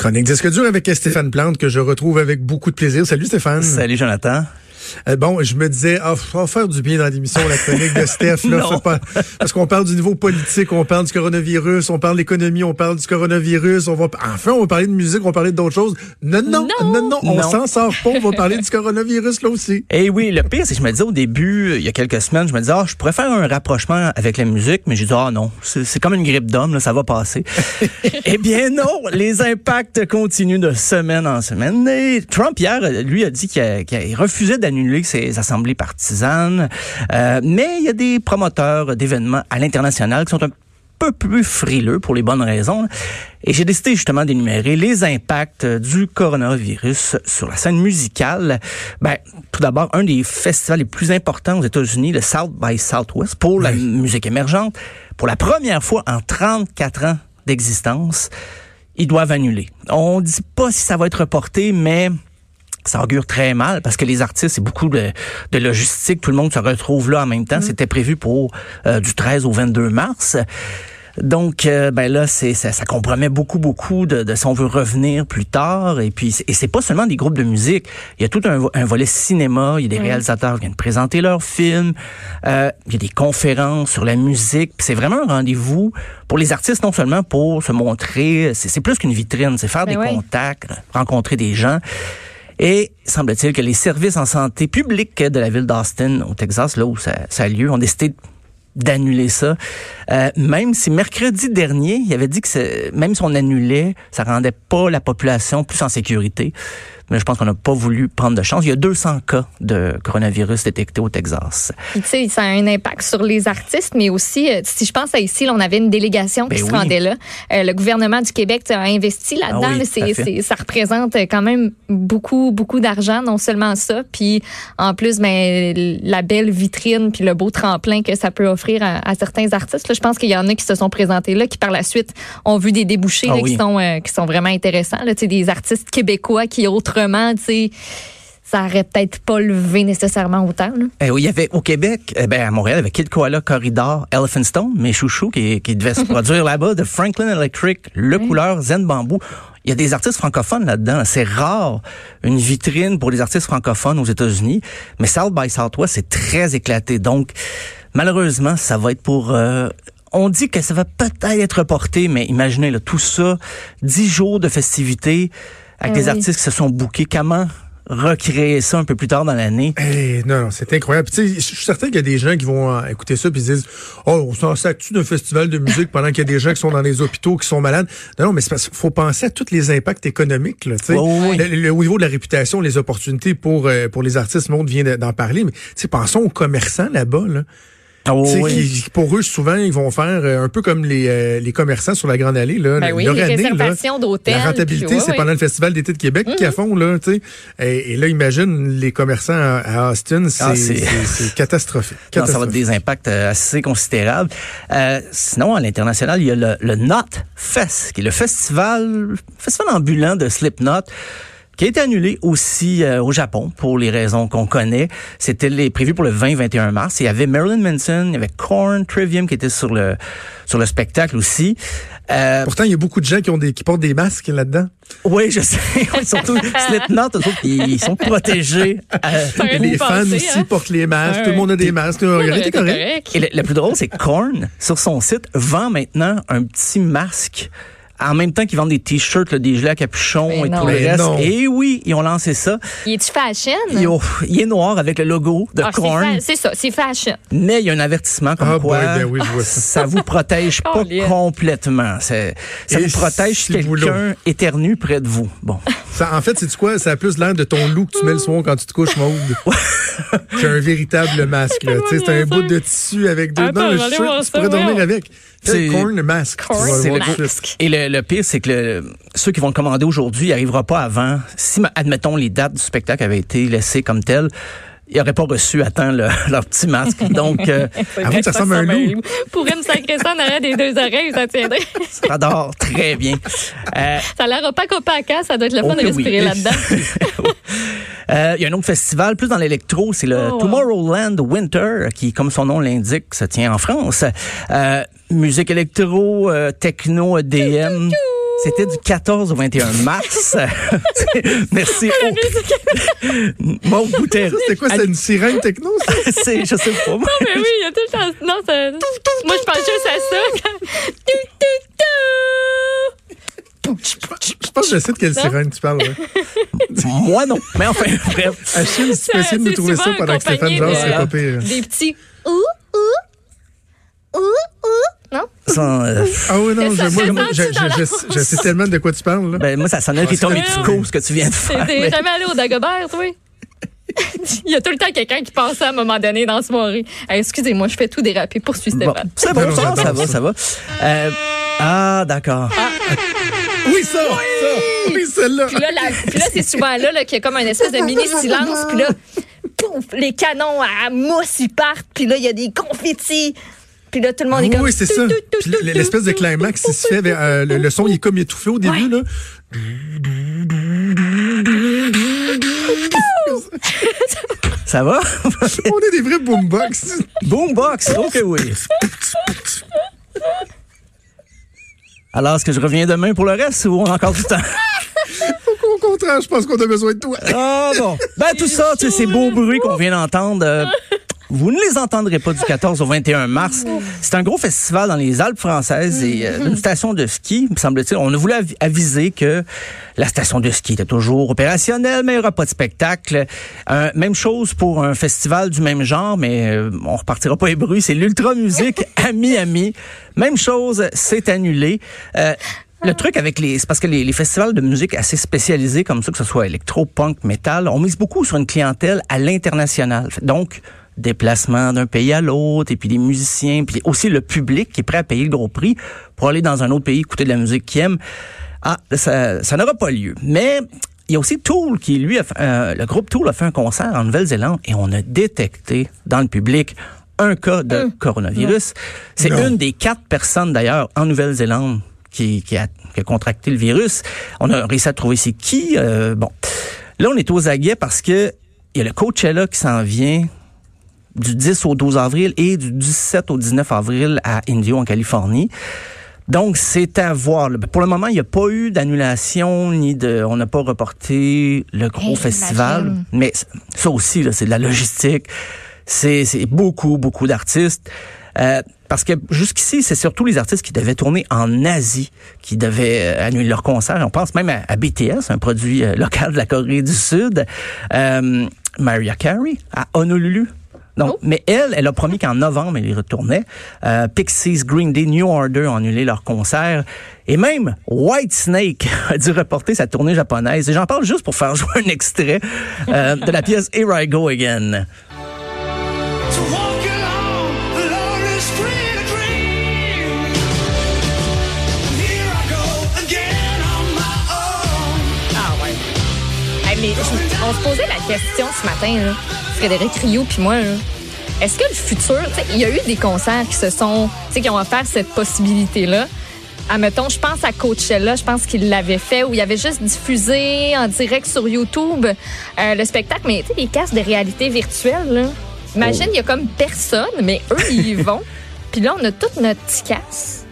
Chronique disque dur avec Stéphane Plante que je retrouve avec beaucoup de plaisir. Salut Stéphane. Salut Jonathan. Euh, bon, je me disais, ah, va faire du bien dans l'émission, la chronique de Steph. Là, pas, parce qu'on parle du niveau politique, on parle du coronavirus, on parle de l'économie, on parle du coronavirus. On va, enfin, on va parler de musique, on va parler d'autres choses. Non, non, non, non, on s'en sort pas. On va parler du coronavirus là aussi. Eh oui, le pire, c'est que je me disais au début, il y a quelques semaines, je me disais, ah, je pourrais faire un rapprochement avec la musique, mais j'ai dit, ah non, c'est comme une grippe d'homme, ça va passer. eh bien non, les impacts continuent de semaine en semaine. Et Trump, hier, lui, a dit qu'il refusait d'annuler annuler ces assemblées partisanes. Euh, mais il y a des promoteurs d'événements à l'international qui sont un peu plus frileux pour les bonnes raisons. Et j'ai décidé justement d'énumérer les impacts du coronavirus sur la scène musicale. Ben, tout d'abord, un des festivals les plus importants aux États-Unis, le South by Southwest, pour la musique émergente, pour la première fois en 34 ans d'existence, ils doivent annuler. On dit pas si ça va être reporté, mais ça augure très mal parce que les artistes, c'est beaucoup de, de, logistique. Tout le monde se retrouve là en même temps. Mm. C'était prévu pour euh, du 13 au 22 mars. Donc, euh, ben là, c'est ça, ça, compromet beaucoup, beaucoup de, de, si on veut revenir plus tard. Et puis, et c'est pas seulement des groupes de musique. Il y a tout un, un volet cinéma. Il y a des réalisateurs qui viennent présenter leurs films. Euh, il y a des conférences sur la musique. C'est vraiment un rendez-vous pour les artistes, non seulement pour se montrer. C'est plus qu'une vitrine. C'est faire ben des contacts, rencontrer des gens. Et semble-t-il que les services en santé publique de la ville d'Austin, au Texas, là où ça, ça a lieu, ont décidé d'annuler ça. Euh, même si mercredi dernier, il avait dit que même si on annulait, ça rendait pas la population plus en sécurité mais je pense qu'on n'a pas voulu prendre de chance. Il y a 200 cas de coronavirus détectés au Texas. Tu sais, ça a un impact sur les artistes, mais aussi, euh, si je pense à ici, on avait une délégation qui ben se rendait là. Euh, le gouvernement du Québec a investi là-dedans. Ah ça représente quand même beaucoup, beaucoup d'argent, non seulement ça, puis en plus, ben, la belle vitrine puis le beau tremplin que ça peut offrir à, certains artistes. Là, je pense qu'il y en a qui se sont présentés là, qui par la suite ont vu des débouchés ah qui sont euh, qui sont vraiment intéressants. Là, des artistes québécois qui autrement tu sais, ça aurait peut-être pas levé nécessairement autant. Eh oui, il y avait au Québec, eh ben à Montréal, il y avait Kid Koala, Corridor, Elephant Stone, mes chouchous qui, qui devaient se produire là-bas, de Franklin Electric, Le Couleur, Zen Bamboo. Il y a des artistes francophones là-dedans. C'est rare une vitrine pour les artistes francophones aux États-Unis, mais South by Southwest, c'est très éclaté. Donc, malheureusement, ça va être pour euh, on dit que ça va peut-être être reporté, mais imaginez là, tout ça, dix jours de festivités avec des artistes qui se sont bookés. Comment recréer ça un peu plus tard dans l'année? Eh, non, c'est incroyable. je suis certain qu'il y a des gens qui vont euh, écouter ça puis disent "Oh, on s'en s'actue d'un festival de musique pendant qu'il y a des gens qui sont dans les hôpitaux qui sont malades." Non, non mais c'est parce qu'il faut penser à tous les impacts économiques là, tu le, au niveau de la réputation, les opportunités pour euh, pour les artistes, monde vient d'en parler, mais tu pensons aux commerçants là-bas là. Oh, qui, pour eux, souvent, ils vont faire euh, un peu comme les, euh, les commerçants sur la Grande Allée. Là, ben oui, les réservations d'hôtels. La rentabilité, c'est pendant le Festival d'été de Québec mm -hmm. font. Là, sais et, et, là, imagine les commerçants à, Austin, ah, c'est catastrophique. Non, ça va avoir des impacts euh, assez considérables. Euh, sinon, à l'international, il y a le, le Not Fest, qui est le festival, festival ambulant de Slipknot qui a été annulé aussi euh, au Japon pour les raisons qu'on connaît. C'était prévu pour le 20-21 mars. Il y avait Marilyn Manson, il y avait Korn, Trivium qui était sur le sur le spectacle aussi. Euh, Pourtant, il y a beaucoup de gens qui ont des qui portent des masques là-dedans. Oui, je sais. Surtout Slipknot, ils sont protégés. Euh, les fans aussi hein? portent les masques. Tout le monde a des masques. Regardez, correct. Et le, le plus drôle, c'est Korn sur son site vend maintenant un petit masque en même temps qu'ils vendent des t-shirts, des gilets à capuchon et tout le reste. Et oui, ils ont lancé ça. Il est-tu fashion? Il, est noir avec le logo de ah, Korn. C'est ça, c'est fashion. Mais il y a un avertissement comme ah, quoi ben oui, ça vous protège pas complètement. Ça vous protège si quelqu'un éternue près de vous. Bon. Ça, en fait, c'est quoi? Ça a plus l'air de ton loup que tu mets le soir quand tu te couches, Maude. c'est un véritable masque. C'est un bout de tissu avec deux... Attends, non, je tu pourrais dormir avec. C'est Korn le masque. Et le, le pire, c'est que ceux qui vont le commander aujourd'hui, il n'arrivera pas avant. Si, admettons, les dates du spectacle avaient été laissées comme telles, ils n'auraient pas reçu à temps leur petit masque. Donc, euh, avant ça ressemble à un loup. Pour une sacrée ça en arrière des deux oreilles, ça tiendrait. ça dort très bien. Euh, ça a l'air opaque, opaque, hein? ça doit être le fun de respirer là-dedans. Euh, il y a un autre festival, plus dans l'électro, c'est le oh, Tomorrowland Winter, qui, comme son nom l'indique, se tient en France. Euh, musique électro, euh, techno, EDM. C'était du 14 au 21 mars. Merci. Mon. C'était quoi, c'est une sirène techno, ça? c'est, je sais pas. Non, mais oui, il y a tout le temps. Non, ça. Moi, je pense juste à ça. Je pense que je sais de quelle sirène tu parles. Moi, non. Mais enfin, bref. Achille, si tu peux essayer de nous trouver ça pendant que Stéphane Jean, c'est pas pire. Des petits ouh, ouh, ouh, ouh. Non? Euh, ah oui, non, je, moi, je, je, je, sais tellement de quoi tu parles. Là. Ben, moi, ça sonnait Rita Medico, ce que tu viens de faire. T'es mais... jamais allé au Dagobert, toi? Il y a tout le temps quelqu'un qui passe à un moment donné dans la soirée. Excusez-moi, je fais tout déraper. Poursuis Stéphane. Bon, c'est bon, ça, ça, va, ça va. Euh, ah, d'accord. Ah. Oui, ça! Oui, celle-là. Puis là, là c'est souvent là, là qu'il y a comme un espèce de mini-silence. Puis là, pouf, les canons à mousse, ils partent. Puis là, il y a des confettis. Puis là, tout le monde est comme... Oui, c'est ça. L'espèce de climax, il se fait... Euh, le, son, il est comme étouffé au début, là. Ça va? On est des vrais boombox. Boombox, ok oui. Alors, est-ce que je reviens demain pour le reste ou on a encore du temps? Au contraire, je pense qu'on a besoin de toi. Ah bon. Ben tout ça, ces beaux bruits qu'on vient d'entendre, euh, vous ne les entendrez pas du 14 au 21 mars. C'est un gros festival dans les Alpes françaises et euh, une station de ski, me semble-t-il. On a voulu aviser que la station de ski était toujours opérationnelle, mais il n'y aura pas de spectacle. Euh, même chose pour un festival du même genre, mais euh, on repartira pas les bruits. C'est l'Ultra Musique à Miami. Même chose, c'est annulé. Euh, le truc avec les, c'est parce que les, les, festivals de musique assez spécialisés comme ça, que ce soit électro, punk, métal, on mise beaucoup sur une clientèle à l'international. Donc, déplacement d'un pays à l'autre, et puis les musiciens, puis aussi le public qui est prêt à payer le gros prix pour aller dans un autre pays écouter de la musique qu'il aime. Ah, ça, ça n'aura pas lieu. Mais il y a aussi Tool qui, lui, a euh, le groupe Tool a fait un concert en Nouvelle-Zélande et on a détecté dans le public un cas de hum. coronavirus. C'est une des quatre personnes d'ailleurs en Nouvelle-Zélande qui, qui, a, qui, a, contracté le virus. On a réussi à trouver c'est qui. Euh, bon, là on est aux aguets parce que il y a le Coachella qui s'en vient du 10 au 12 avril et du 17 au 19 avril à Indio, en Californie. Donc, c'est à voir. Pour le moment, il n'y a pas eu d'annulation, ni de. On n'a pas reporté le gros festival. Mais ça aussi, c'est de la logistique. C'est beaucoup, beaucoup d'artistes. Euh, parce que jusqu'ici, c'est surtout les artistes qui devaient tourner en Asie qui devaient euh, annuler leur concert. On pense même à, BTS, un produit euh, local de la Corée du Sud. Euh, Mariah Carey à Honolulu, donc, oh. Mais elle, elle a promis qu'en novembre, elle y retournait. Euh, Pixies, Green Day, New Order ont annulé leur concert. Et même White Snake a dû reporter sa tournée japonaise. Et j'en parle juste pour faire jouer un extrait euh, de la pièce Here I Go Again. Ah mais on se posait la question ce matin, là. Frédéric Rio puis moi, est-ce que le futur, il y a eu des concerts qui se sont, qui ont offert cette possibilité-là? Admettons, je pense à Coachella, je pense qu'il l'avait fait, où il avait juste diffusé en direct sur YouTube euh, le spectacle, mais tu sais, les casques de réalité virtuelle, là. Imagine, il y a comme personne, mais eux, ils y vont. Puis là, on a toute notre casque.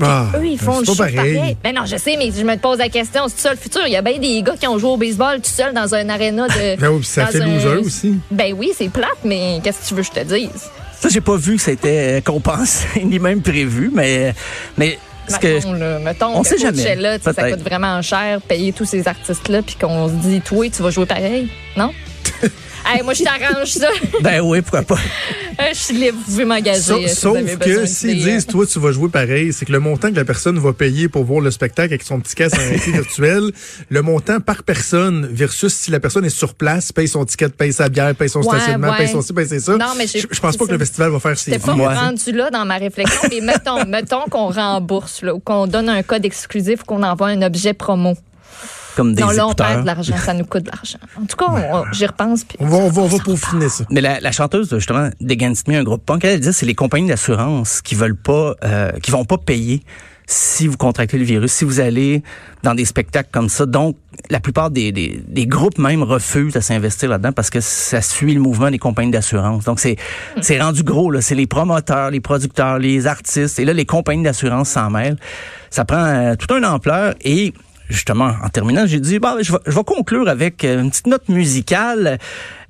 Ah, eux, ils font le show pareil. Ben non, je sais, mais je me pose la question, c'est ça le futur? Il y a bien des gars qui ont joué au baseball tout seul dans un aréna de. ben oui, ça fait loser aussi. Ben oui, c'est plate, mais qu'est-ce que tu veux que je te dise? Ça, j'ai pas vu que c'était euh, compensé, ni même prévu, mais. mais ce que, là, mettons on sait jamais. Là, ça coûte vraiment cher payer tous ces artistes-là, puis qu'on se dit, toi, tu vas jouer pareil, non? Hey, moi, je t'arrange ça. ben oui, pourquoi pas. Euh, je suis libre, vous pouvez m'engager. Sauf, que s'ils disent, toi, tu vas jouer pareil, c'est que le montant que la personne va payer pour voir le spectacle avec son petit casque en réalité virtuelle, le montant par personne versus si la personne est sur place, paye son ticket, paye sa bière, paye son stationnement, paye son ci, paye ça. Non, mais je, pense pas que le festival va faire ses pas rendu là dans ma réflexion, mais mettons, mettons qu'on rembourse, là, ou qu'on donne un code exclusif, qu'on envoie un objet promo comme des non, là, on perd de l'argent, ça nous coûte de l'argent. En tout cas, j'y repense. Puis on va, on va, on va peaufiner ça. Mais la, la chanteuse, justement, d'Against Me, un groupe punk, elle dit c'est les compagnies d'assurance qui veulent pas, euh, qui vont pas payer si vous contractez le virus, si vous allez dans des spectacles comme ça. Donc, la plupart des, des, des groupes même refusent de s'investir là-dedans parce que ça suit le mouvement des compagnies d'assurance. Donc, c'est c'est rendu gros. là. C'est les promoteurs, les producteurs, les artistes. Et là, les compagnies d'assurance s'en mêlent. Ça prend euh, toute une ampleur et justement, en terminant, j'ai dit, bah, je, vais, je vais conclure avec une petite note musicale.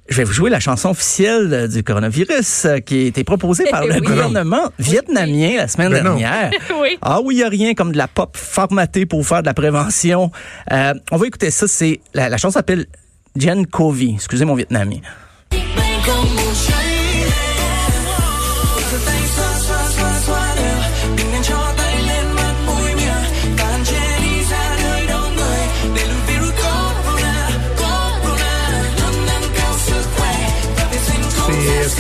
Je vais vous jouer la chanson officielle du coronavirus euh, qui a été proposée par le Oui. gouvernement vietnamien la semaine Ben dernière. Oui. Ah oui, il n'y a rien comme de la pop formatée pour faire de la prévention. Euh, on va écouter ça. C'est la, la chanson s'appelle Jen Covey. Excusez mon vietnamien.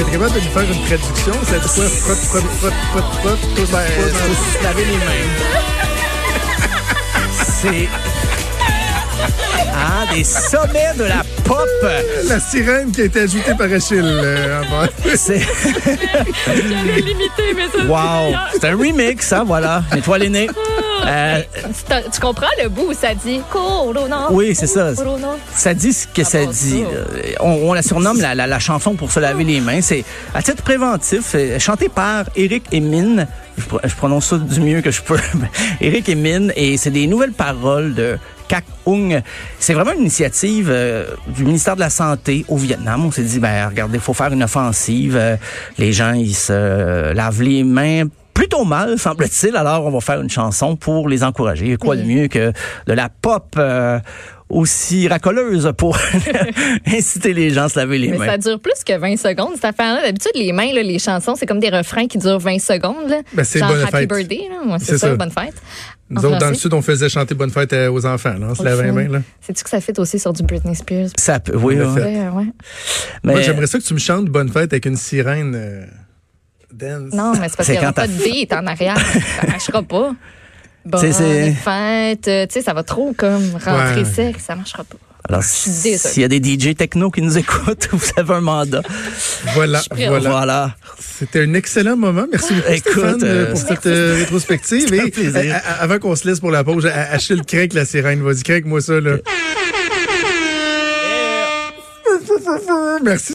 C'est- Est-ce que tu es capable de nous faire une traduction? Ça dit quoi? Frotte, frotte, frotte, frotte, frotte, tout Ben, frotte dans- faut se laver les mains. C'est ah des sommets de la pop. La sirène qui a été ajoutée par Achille. euh, avant. C'est J'avais limité, mais ça. wow, c'est un remix, hein, voilà. Étoile aînée. Euh, Tu, tu comprends le bout où ça dit Corona? Oui, c'est ça. Corona? Ça dit ce que ça dit. ça. là. On, on la surnomme la, la, la chanson pour se laver les mains. C'est à titre préventif, euh, chanté par Eric et Mine. Je, je prononce ça du mieux que je peux. Eric et Mine. Et c'est des nouvelles paroles de. C'est vraiment une initiative euh, du ministère de la Santé au Vietnam. On s'est dit, ben regardez, il faut faire une offensive. Euh, les gens, ils se euh, lavent les mains plutôt mal, semble-t-il. Alors, on va faire une chanson pour les encourager. Quoi de mieux que de la pop euh, aussi racoleuse pour inciter les gens à se laver les Mais mains? ça dure plus que 20 secondes, cette affaire-là. D'habitude, les mains, là, les chansons, c'est comme des refrains qui durent 20 secondes. Là. Ben, c'est Genre bonne Happy fête. Birthday, là. Moi, c'est ça, ça. bonne fête. Nous autres, dans le. Sud, on faisait chanter Bonne fête euh, aux enfants. Là. On se lavait les mains. Là. Sais-tu que ça fait aussi sur du Britney Spears? Ça peut, oui. Ouais, ouais. Mais Moi, j'aimerais ça que tu me chantes Bonne fête avec une sirène euh, dance. Non, mais c'est parce qu'il n'y aura pas de beat en arrière. Ça marchera pas. C'est- fête. euh, Tu sais, ça va trop comme rentrer Ouais. sec. Ça marchera pas. alors, s'il y a des DJ techno qui nous écoutent, vous avez un mandat. Voilà, voilà. Voilà. C'était un excellent moment. Merci beaucoup, Écoute, Stéphane, euh, pour Merci. cette euh, rétrospective. Et, plaisir. euh, à- avant qu'on se laisse pour la pause, Achille craque la sirène. Vas-y, craque-moi ça. Là. Merci.